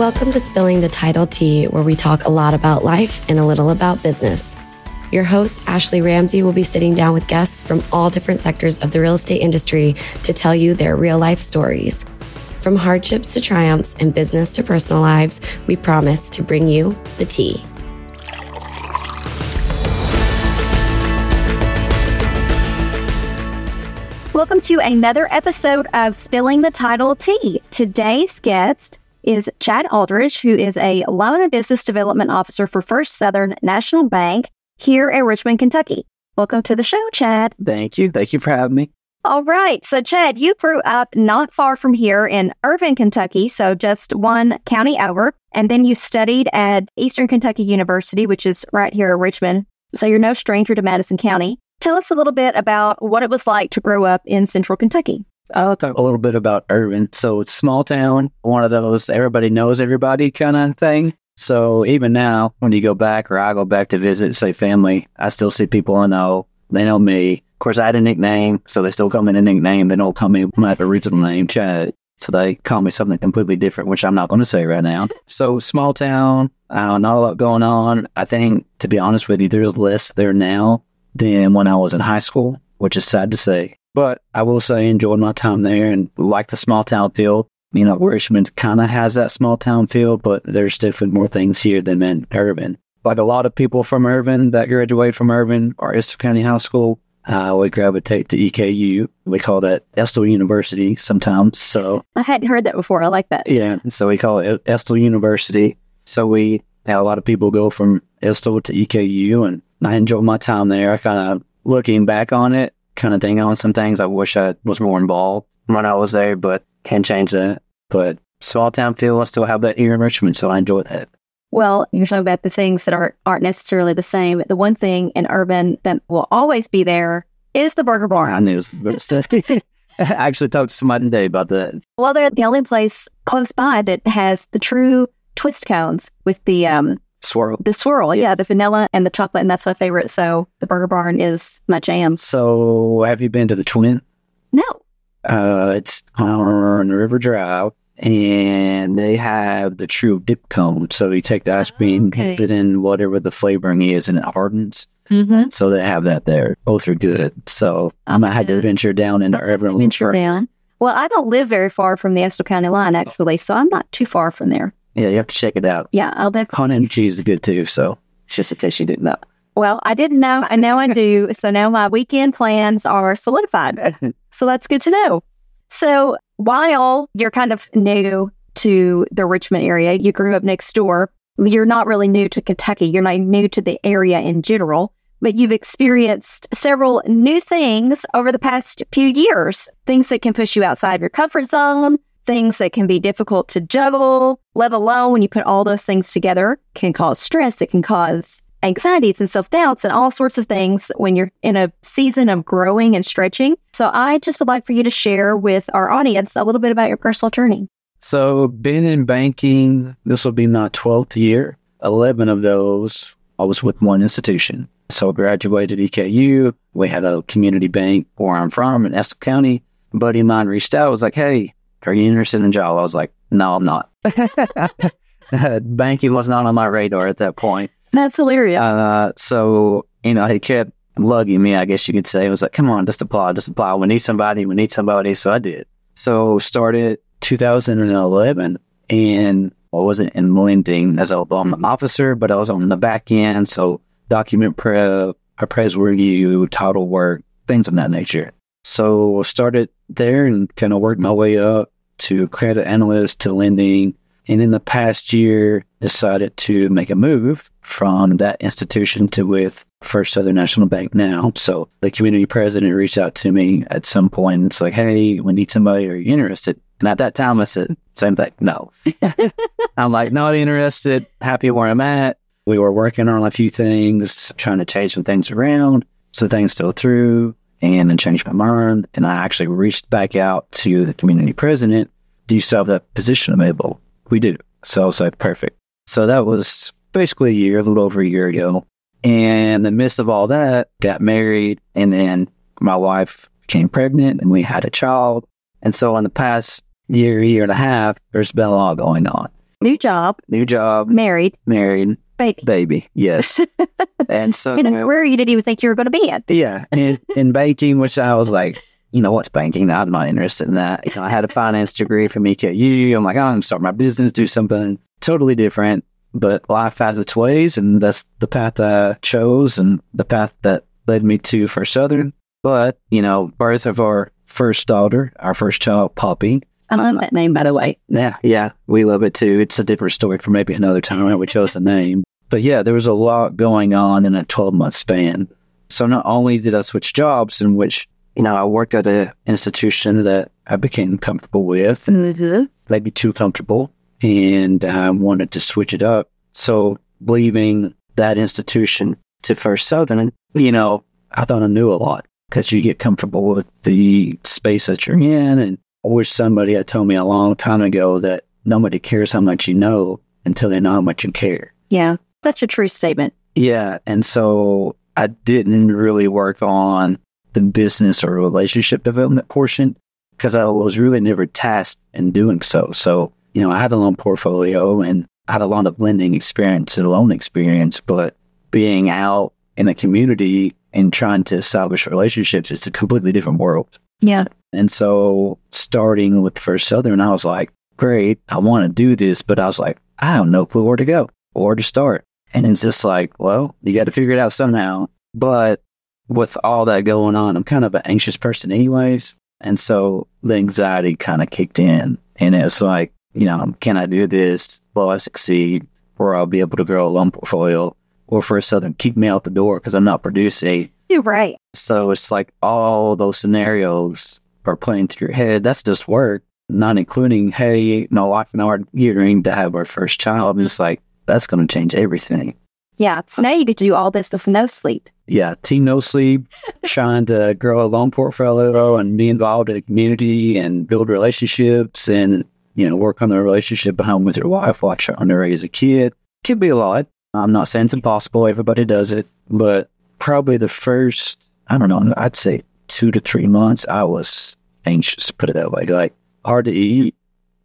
Welcome to Spilling the Title Tea, where we talk a lot about life and a little about business. Your host, Ashley Ramsey, will be sitting down with guests from all different sectors of the real estate industry to tell you their real life stories. From hardships to triumphs and business to personal lives, we promise to bring you the tea. Welcome to another episode of Spilling the Title Tea. Today's guest is Chad Aldridge, who is a loan and business development officer for First Southern National Bank here in Richmond, Kentucky. Welcome to the show, Chad. Thank you. Thank you for having me. All right. So, Chad, you grew up not far from here in Irvine, Kentucky, so just one county over. And then you studied at Eastern Kentucky University, which is right here in Richmond. So, you're no stranger to Madison County. Tell us a little bit about what it was like to grow up in central Kentucky. I'll talk a little bit about Irvine. So it's small town, one of those everybody knows everybody kind of thing. So even now, when you go back or I go back to visit, say family, I still see people I know. They know me. Of course, I had a nickname, so they still call me a nickname. They don't call me my original name, Chad. So they call me something completely different, which I'm not going to say right now. So small town, uh, not a lot going on. I think, to be honest with you, there's less there now than when I was in high school, which is sad to say. But I will say, enjoyed my time there and like the small town feel. You know, Richmond kind of has that small town feel, but there's definitely more things here than in Irvine. Like a lot of people from Irvine that graduate from Irvine or Estill County High School, uh, we gravitate to EKU. We call that Estill University sometimes. So I hadn't heard that before. I like that. Yeah. So we call it Estill University. So we have a lot of people go from Estill to EKU, and I enjoy my time there. I kind of looking back on it, kind of thing on some things. I wish I was more involved when I was there, but can change that. But small town feel, I still have that here in Richmond, so I enjoy that. Well, you're talking about the things that aren't aren't necessarily the same. The one thing in Irvine that will always be there is the Burger Barn. I knew. I actually talked to somebody today about that. Well, they're the only place close by that has the true twist cones with the um swirl. The swirl, yeah, the vanilla and the chocolate, and that's my favorite. So the Burger Barn is my jam. So have you been to the Twin? No. Uh, it's on River Drive, and they have the true dip cone. So you take the ice cream, okay. dip it in whatever the flavoring is, and it hardens. Mm-hmm. So they have that there. Both are good. So I'm gonna have to venture down into Irvine. Venture down. Well, I don't live very far from the Estill County line, actually, so I'm not too far from there. Yeah, you have to check it out. Yeah, I'll definitely. Honey and cheese is good too. So just in case you didn't know. Well, I didn't know, and now I do. So now my weekend plans are solidified. so that's good to know. So while you're kind of new to the Richmond area, you grew up next door. You're not really new to Kentucky. You're not new to the area in general, but you've experienced several new things over the past few years. Things that can push you outside of your comfort zone, things that can be difficult to juggle, let alone when you put all those things together, can cause stress. It can cause anxieties and self doubts and all sorts of things when you're in a season of growing and stretching. So I just would like for you to share with our audience a little bit about your personal journey. So, been in banking, this will be my 12th year. 11 of those, I was with one institution. So, I graduated EKU. We had a community bank where I'm from in Estill County. A buddy of mine reached out, was like, Hey, are you interested in Java? I was like, No, I'm not. banking was not on my radar at that point. That's hilarious. Uh, so, you know, he kept lugging me, I guess you could say. It was like, come on, just apply, just apply. We need somebody, we need somebody. So I did. So started 2011 and I wasn't in lending as a loan officer, but I was on the back end. So document prep, appraisal review, title work, things of that nature. So started there and kind of worked my way up to credit analyst to lending. And in the past year, decided to make a move from that institution to with First Southern National Bank now. So the community president reached out to me at some point. It's like, hey, we need somebody. Are you interested? And at that time, I said, same thing, no. I'm like, not interested, happy where I'm at. We were working on a few things, trying to change some things around. So things fell through and then changed my mind. And I actually reached back out to the community president. Do you still have that position available? We do. So I was like, perfect. So that was basically a year, a little over a year ago. And in the midst of all that, got married. And then my wife became pregnant and we had a child. And so in the past year, year and a half, there's been a lot going on. New job, new job, married, married, baby. baby. Yes. and so, In a career you didn't even think you were going to be in. yeah, in, in banking, which I was like, you know, what's banking? I'm not interested in that. You know, I had a finance degree from EKU. I'm like, oh, I'm going to start my business, do something totally different. But life has its ways, and that's the path I chose and the path that led me to First Southern. But, you know, birth of our first daughter, our first child, Poppy. I love that name, by the way. Yeah, yeah, we love it too. It's a different story for maybe another time when we chose the name. But yeah, there was a lot going on in a 12 month span. So not only did I switch jobs in which, you know, I worked at an institution that I became comfortable with, Mm-hmm. maybe too comfortable, and I wanted to switch it up. So leaving that institution to First Southern, you know, I thought I knew a lot because you get comfortable with the space that you're in. And I wish somebody had told me a long time ago that nobody cares how much you know until they know how much you care. Yeah. Such a true statement. Yeah. And so I didn't really work on the business or relationship development portion because I was really never tasked in doing so. So, you know, I had a loan portfolio and I had a lot of lending experience and loan experience, but being out in the community and trying to establish relationships, it's a completely different world. Yeah. And so starting with First Southern, I was like, great, I want to do this, but I was like, I have no clue where to go or to start. And it's just like, well, you got to figure it out somehow. But with all that going on, I'm kind of an anxious person, anyways. And so the anxiety kind of kicked in. And it's like, you know, can I do this? Will I succeed? Or I'll be able to grow a loan portfolio? Or First Southern keep me out the door because I'm not producing. You're right. So it's like all those scenarios are playing through your head. That's just work, not including, hey, my wife and I are gearing to have our first child. And it's like, that's going to change everything. Yeah. So now you could do all this with no sleep. Yeah, team no sleep, trying to grow a loan portfolio and be involved in the community and build relationships and, you know, work on the relationship at home with your wife while trying to raise a kid. Could be a lot. I'm not saying it's impossible. Everybody does it. But probably the first, I don't know, I'd say two to three months, I was anxious, put it that way. Like, hard to eat,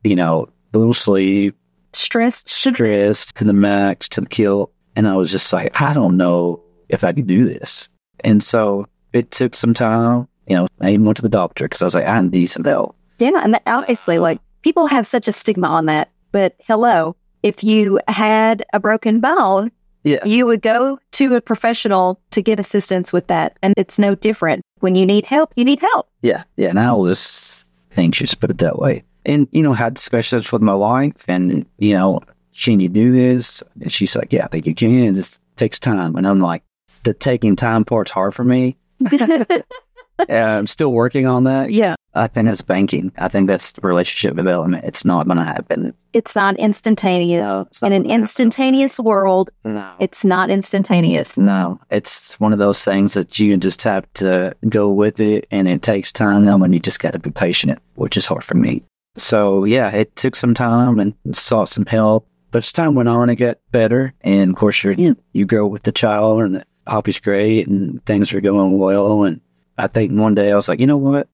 you know, little sleep, Stressed. stressed to the max, to the kill. And I was just like, I don't know if I could do this. And so it took some time. You know, I even went to the doctor because I was like, I need some help. Yeah. And that, obviously, like people have such a stigma on that. But hello, if you had a broken bone, Yeah. you would go to a professional to get assistance with that. And it's no different. When you need help, you need help. Yeah. Yeah. And I was anxious, put it that way. And, you know, had discussions with my wife and, you know, can you do this? And she's like, yeah, I think you can. It just takes time. And I'm like, the taking time part's hard for me. I'm still working on that. yeah. I think that's banking. I think that's relationship development. It's not going to happen. It's not instantaneous. No, it's In an gonna happen. instantaneous world, No. it's not instantaneous. No, it's one of those things that you just have to go with it, and it takes time. And you just got to be patient, which is hard for me. So yeah, it took some time and sought some help, but as time went on, it got better. And of course, you're, you you grow with the child, and the Poppy's great, and things are going well. And I think one day I was like, you know what,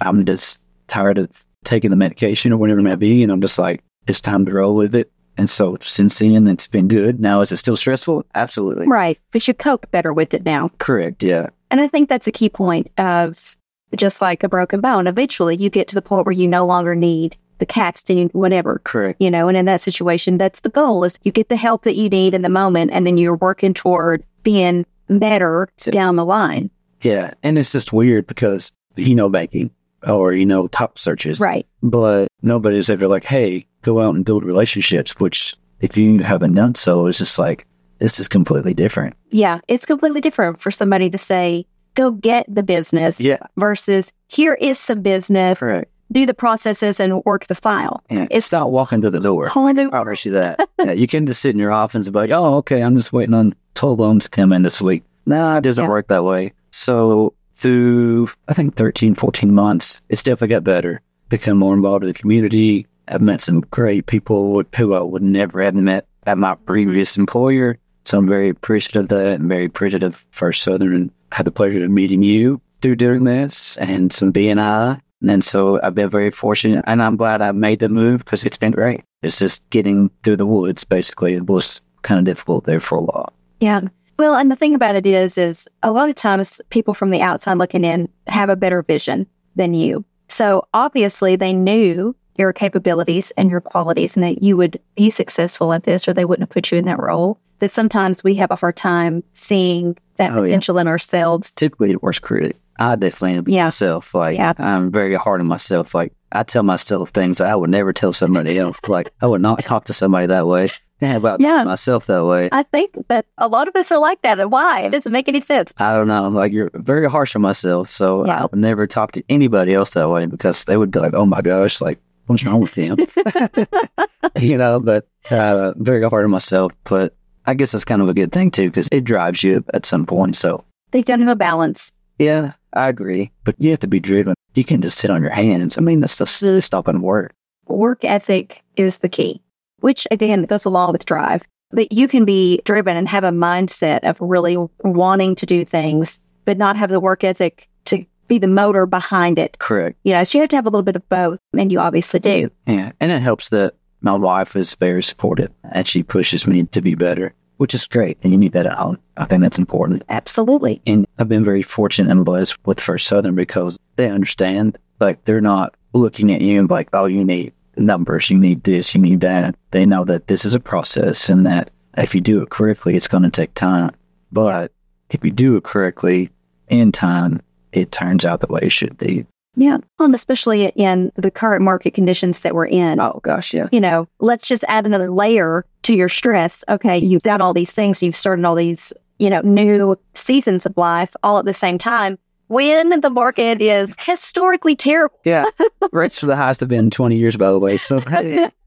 I'm just tired of taking the medication or whatever it may be, and I'm just like, it's time to roll with it. And so since then, it's been good. Now, is it still stressful? Absolutely. Right. But you cope better with it now. Correct. Yeah. And I think that's a key point of just like a broken bone. Eventually, you get to the point where you no longer need the cast and whatever, Correct. you know. And in that situation, that's the goal: is you get the help that you need in the moment, and then you're working toward being better down the line. Yeah. And it's just weird because you know banking or you know top searches, Right. but nobody's ever like, hey, go out and build relationships. Which if you haven't done so, it's just like this is completely different. Yeah. It's completely different for somebody to say, "Go get the business," Yeah. versus "Here is some business." Correct. Do the processes and work the file. Yeah. It's- not walking to the door. New- I promise you that. yeah, you can just sit in your office and be like, oh, okay, I'm just waiting on 12 loans to come in this week. No, it doesn't Yeah. work that way. So through, I think, 13, 14 months, it's definitely got better. Become more involved in the community. I've met some great people who I would never have met at my previous employer. So I'm very appreciative of that and very appreciative of First Southern had the pleasure of meeting you through doing this and some BNI. And so I've been very fortunate and I'm glad I made the move because it's been great. It's just getting through the woods, basically. It was kind of difficult there for a while. Yeah. Well, and the thing about it is, is a lot of times people from the outside looking in have a better vision than you. So obviously they knew your capabilities and your qualities and that you would be successful at this or they wouldn't have put you in that role. That sometimes we have a hard time seeing that Oh, yeah. potential in ourselves. Typically, the worst critic. I definitely am Yeah. myself. Like, Yeah. I'm very hard on myself. Like, I tell myself things that I would never tell somebody else. like, I would not talk to somebody that way. Yeah, about Yeah. myself that way. I think that a lot of us are like that. And why? It doesn't make any sense. I don't know. Like you're very harsh on myself, so Yeah. I would never talk to anybody else that way because they would be like, "Oh my gosh, like what's wrong with him?" you know. But uh, very hard on myself. But I guess that's kind of a good thing too because it drives you at some point. So They don't have a balance. yeah, I agree. But you have to be driven. You can just sit on your hands. I mean, that's just it's not work. Work ethic is the key, which again goes along with drive. But you can be driven and have a mindset of really wanting to do things, but not have the work ethic to be the motor behind it. Correct. You know, so you have to have a little bit of both, and you obviously do. Yeah, and it helps that my wife is very supportive and she pushes me to be better, which is great. And you need that at home. I think that's important. Absolutely. And I've been very fortunate and blessed with First Southern because they understand. Like they're not looking at you and like, oh, you need numbers, you need this, you need that. They know that this is a process and that if you do it correctly, it's going to take time. But if you do it correctly in time, it turns out the way it should be. Yeah. Well, and especially in the current market conditions that we're in. Oh gosh, yeah. You know, let's just add another layer to your stress. Okay, you've done all these things, you've started all these, you know, new seasons of life all at the same time when the market is historically terrible. Yeah. Rates for the highest have been 20 years, by the way. So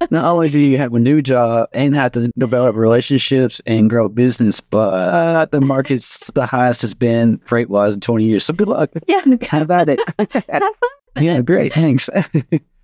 not only do you have a new job and have to develop relationships and grow business, but the market's the highest has been freight wise in 20 years. So good luck. Yeah. How about it? yeah, great. Thanks.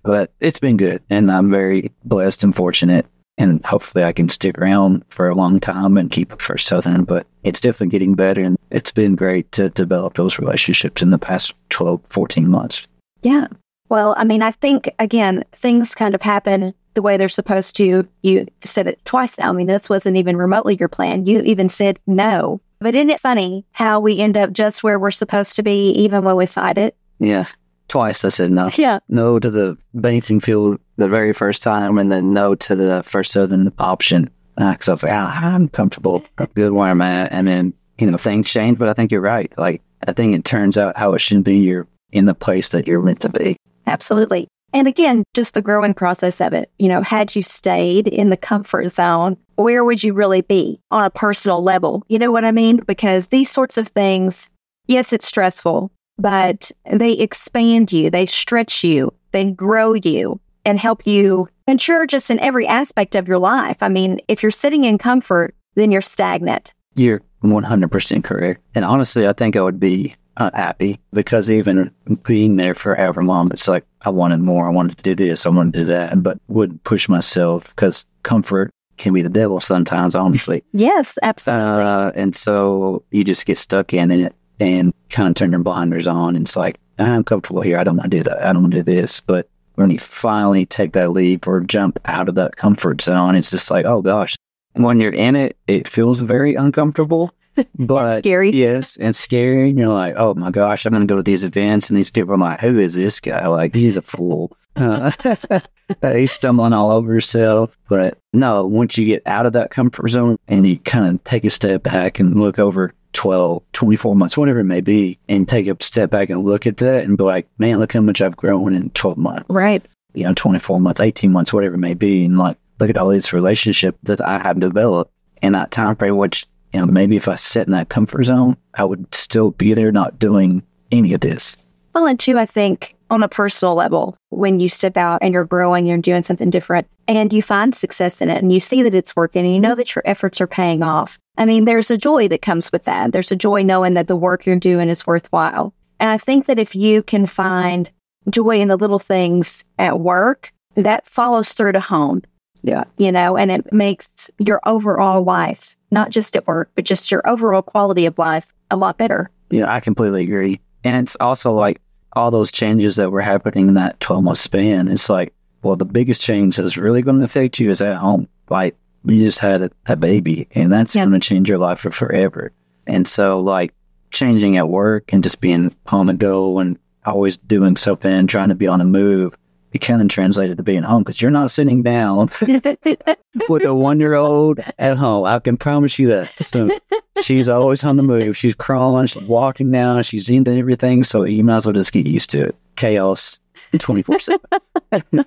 but it's been good. And I'm very blessed and fortunate. And hopefully I can stick around for a long time and keep it First Southern. But it's definitely getting better. And it's been great to develop those relationships in the past 12, 14 months. Yeah. Well, I mean, I think again, things kind of happen the way they're supposed to. You said it twice now. I mean, this wasn't even remotely your plan. You even said no. But isn't it funny how we end up just where we're supposed to be, even when we fight it? Yeah. Twice I said no. Yeah. No to the banking field the very first time, and then no to the First Southern option. Like, ah, I'm comfortable, I'm good where I'm at. And then, you know, things change, but I think you're right. Like, I think it turns out how it should be. You're in the place that you're meant to be. Absolutely. And again, just the growing process of it. You know, had you stayed in the comfort zone, where would you really be on a personal level? You know what I mean? Because these sorts of things, yes, it's stressful, but they expand you, they stretch you, they grow you and help you mature just in every aspect of your life. I mean, if you're sitting in comfort, then you're stagnant. You're 100% correct. And honestly, I think I would be unhappy because even being there forever long, it's like I wanted more. I wanted to do this. I wanted to do that, but would push myself because comfort can be the devil sometimes, honestly. Yes, absolutely. Uh, and so you just get stuck in it and kind of turn your blinders on. And it's like, I'm comfortable here. I don't want to do that. I don't want to do this. But when you finally take that leap or jump out of that comfort zone, it's just like, oh gosh. When you're in it, it feels very uncomfortable. But scary. Yes, and scary. And you're like, oh my gosh, I'm going to go to these events. And these people are like, who is this guy? Like, he's a fool. Uh, he's stumbling all over himself. But no, once you get out of that comfort zone and you kind of take a step back and look over 12, 24 months, whatever it may be, and take a step back and look at that and be like, man, look how much I've grown in 12 months, Right. you know, 24 months, 18 months, whatever it may be. And like, look at all this relationship that I have developed in that time frame, which, you know, maybe if I sat in that comfort zone, I would still be there not doing any of this. Well, and two, I think on a personal level, when you step out and you're growing, you're doing something different and you find success in it and you see that it's working and you know that your efforts are paying off. I mean, there's a joy that comes with that. There's a joy knowing that the work you're doing is worthwhile. And I think that if you can find joy in the little things at work, that follows through to home. Yeah. You know, and it makes your overall life, not just at work, but just your overall quality of life a lot better. Yeah, I completely agree. And it's also like all those changes that were happening in that 12 month span. It's like, well, the biggest change that's really going to affect you is at home. Like you just had a, a baby, and that's Yeah. going to change your life for forever. And so, like changing at work and just being home and go and always doing something, trying to be on the move, it kind of translated to being home because you're not sitting down with a one year old at home. I can promise you that. So she's always on the move. She's crawling, she's walking down, she's into everything. So you might as well just get used to it. Chaos 24 7.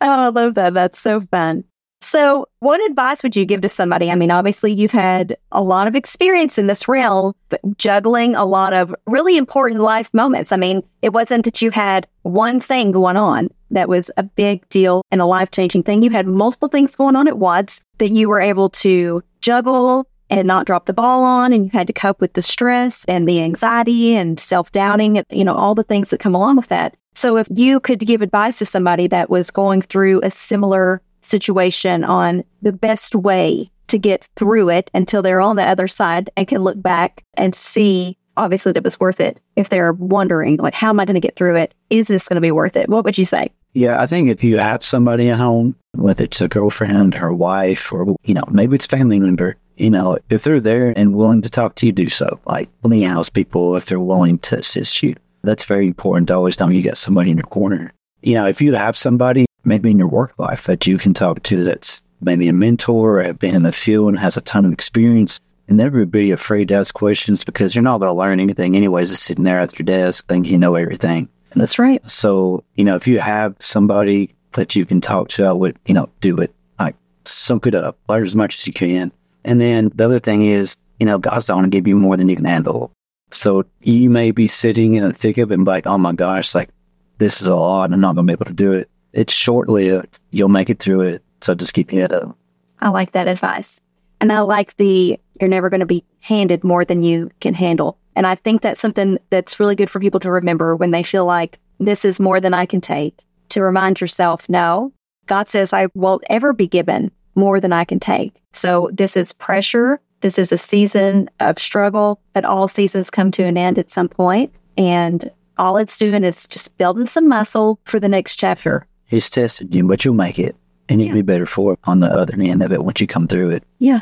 Oh, I love that. That's so fun. So, what advice would you give to somebody? I mean, obviously, you've had a lot of experience in this realm, juggling a lot of really important life moments. I mean, it wasn't that you had one thing going on that was a big deal and a life changing thing. You had multiple things going on at once that you were able to juggle and not drop the ball on. And you had to cope with the stress and the anxiety and self doubting, and you know, all the things that come along with that. So if you could give advice to somebody that was going through a similar situation on the best way to get through it until they're on the other side and can look back and see obviously that was worth it. If they're wondering like how am I going to get through it? Is this going to be worth it? What would you say? Yeah, I think if you have somebody at home, whether it's a girlfriend or wife or, you know, maybe it's family member, you know, if they're there and willing to talk to you, do so. Like house people, if they're willing to assist you. That's very important to always know you got somebody in your corner. You know, if you have somebody maybe in your work life that you can talk to that's maybe a mentor or have been in the field and has a ton of experience, and never be afraid to ask questions because you're not going to learn anything anyways, just sitting there at your desk thinking you know everything. That's right. So, you know, if you have somebody that you can talk to, I would, you know, do it. Like, soak it up, learn as much as you can. And then the other thing is, you know, God's not going to give you more than you can handle. So you may be sitting in the thick of it and like, oh my gosh, like, this is a lot. I'm not going to be able to do it. It's short lived. You'll make it through it. So just keep your head up. I like that advice. And I like the you're never going to be handed more than you can handle. And I think that's something that's really good for people to remember when they feel like this is more than I can take. To remind yourself, no, God says I won't ever be given more than I can take. So this is pressure. This is a season of struggle, but all seasons come to an end at some point. And all it's doing is just building some muscle for the next chapter. He's tested you, but you'll make it. And you'll Yeah. be better for it on the other end of it once you come through it. Yeah.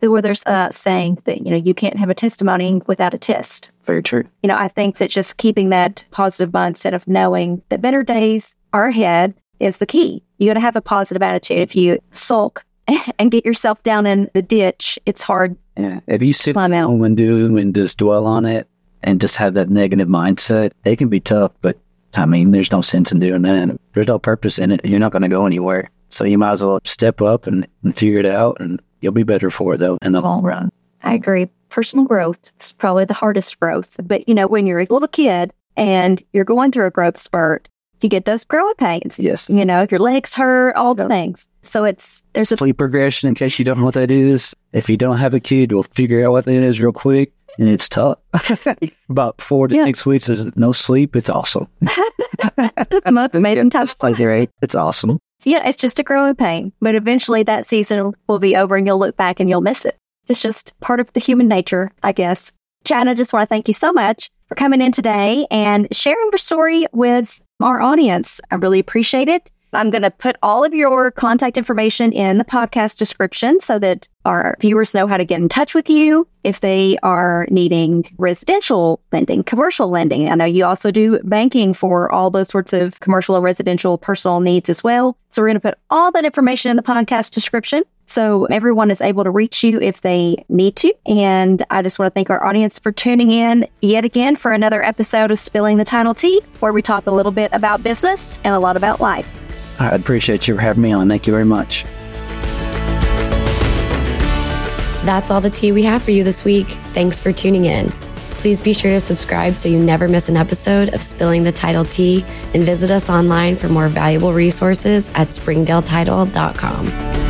Where there's a uh, saying that, you know, you can't have a testimony without a test. Very true. You know, I think that just keeping that positive mindset of knowing that better days are ahead is the key. You got to have a positive attitude. If you sulk and get yourself down in the ditch, it's hard. Yeah. If you sit Climb out. home and do and just dwell on it and just have that negative mindset, it can be tough, but I mean, there's no sense in doing that. There's no purpose in it. You're not going to go anywhere. So you might as well step up and, and figure it out, and you'll be better for it, though, in the long run. I agree. Personal growth is probably the hardest growth. But, you know, when you're a little kid and you're going through a growth spurt, you get those growing pains. Yes. You know, if your legs hurt, all the things. So it's, there's a Sleep progression, in case you don't know what that is. If you don't have a kid, we'll figure out what that is real quick. And it's tough. About four to Yeah. six weeks of no sleep. It's awesome. the most amazing time. right? It's awesome. Yeah, it's just a growing pain, but eventually that season will be over and you'll look back and you'll miss it. It's just part of the human nature, I guess. Chad, I just want to thank you so much for coming in today and sharing your story with our audience. I really appreciate it. I'm going to put all of your contact information in the podcast description so that our viewers know how to get in touch with you if they are needing residential lending, commercial lending. I know you also do banking for all those sorts of commercial and residential personal needs as well. So we're going to put all that information in the podcast description so everyone is able to reach you if they need to. And I just want to thank our audience for tuning in yet again for another episode of Spilling the Title Tea, where we talk a little bit about business and a lot about life. I appreciate you for having me on. Thank you very much. That's all the tea we have for you this week. Thanks for tuning in. Please be sure to subscribe so you never miss an episode of Spilling the Title Tea and visit us online for more valuable resources at springdaletitle.com.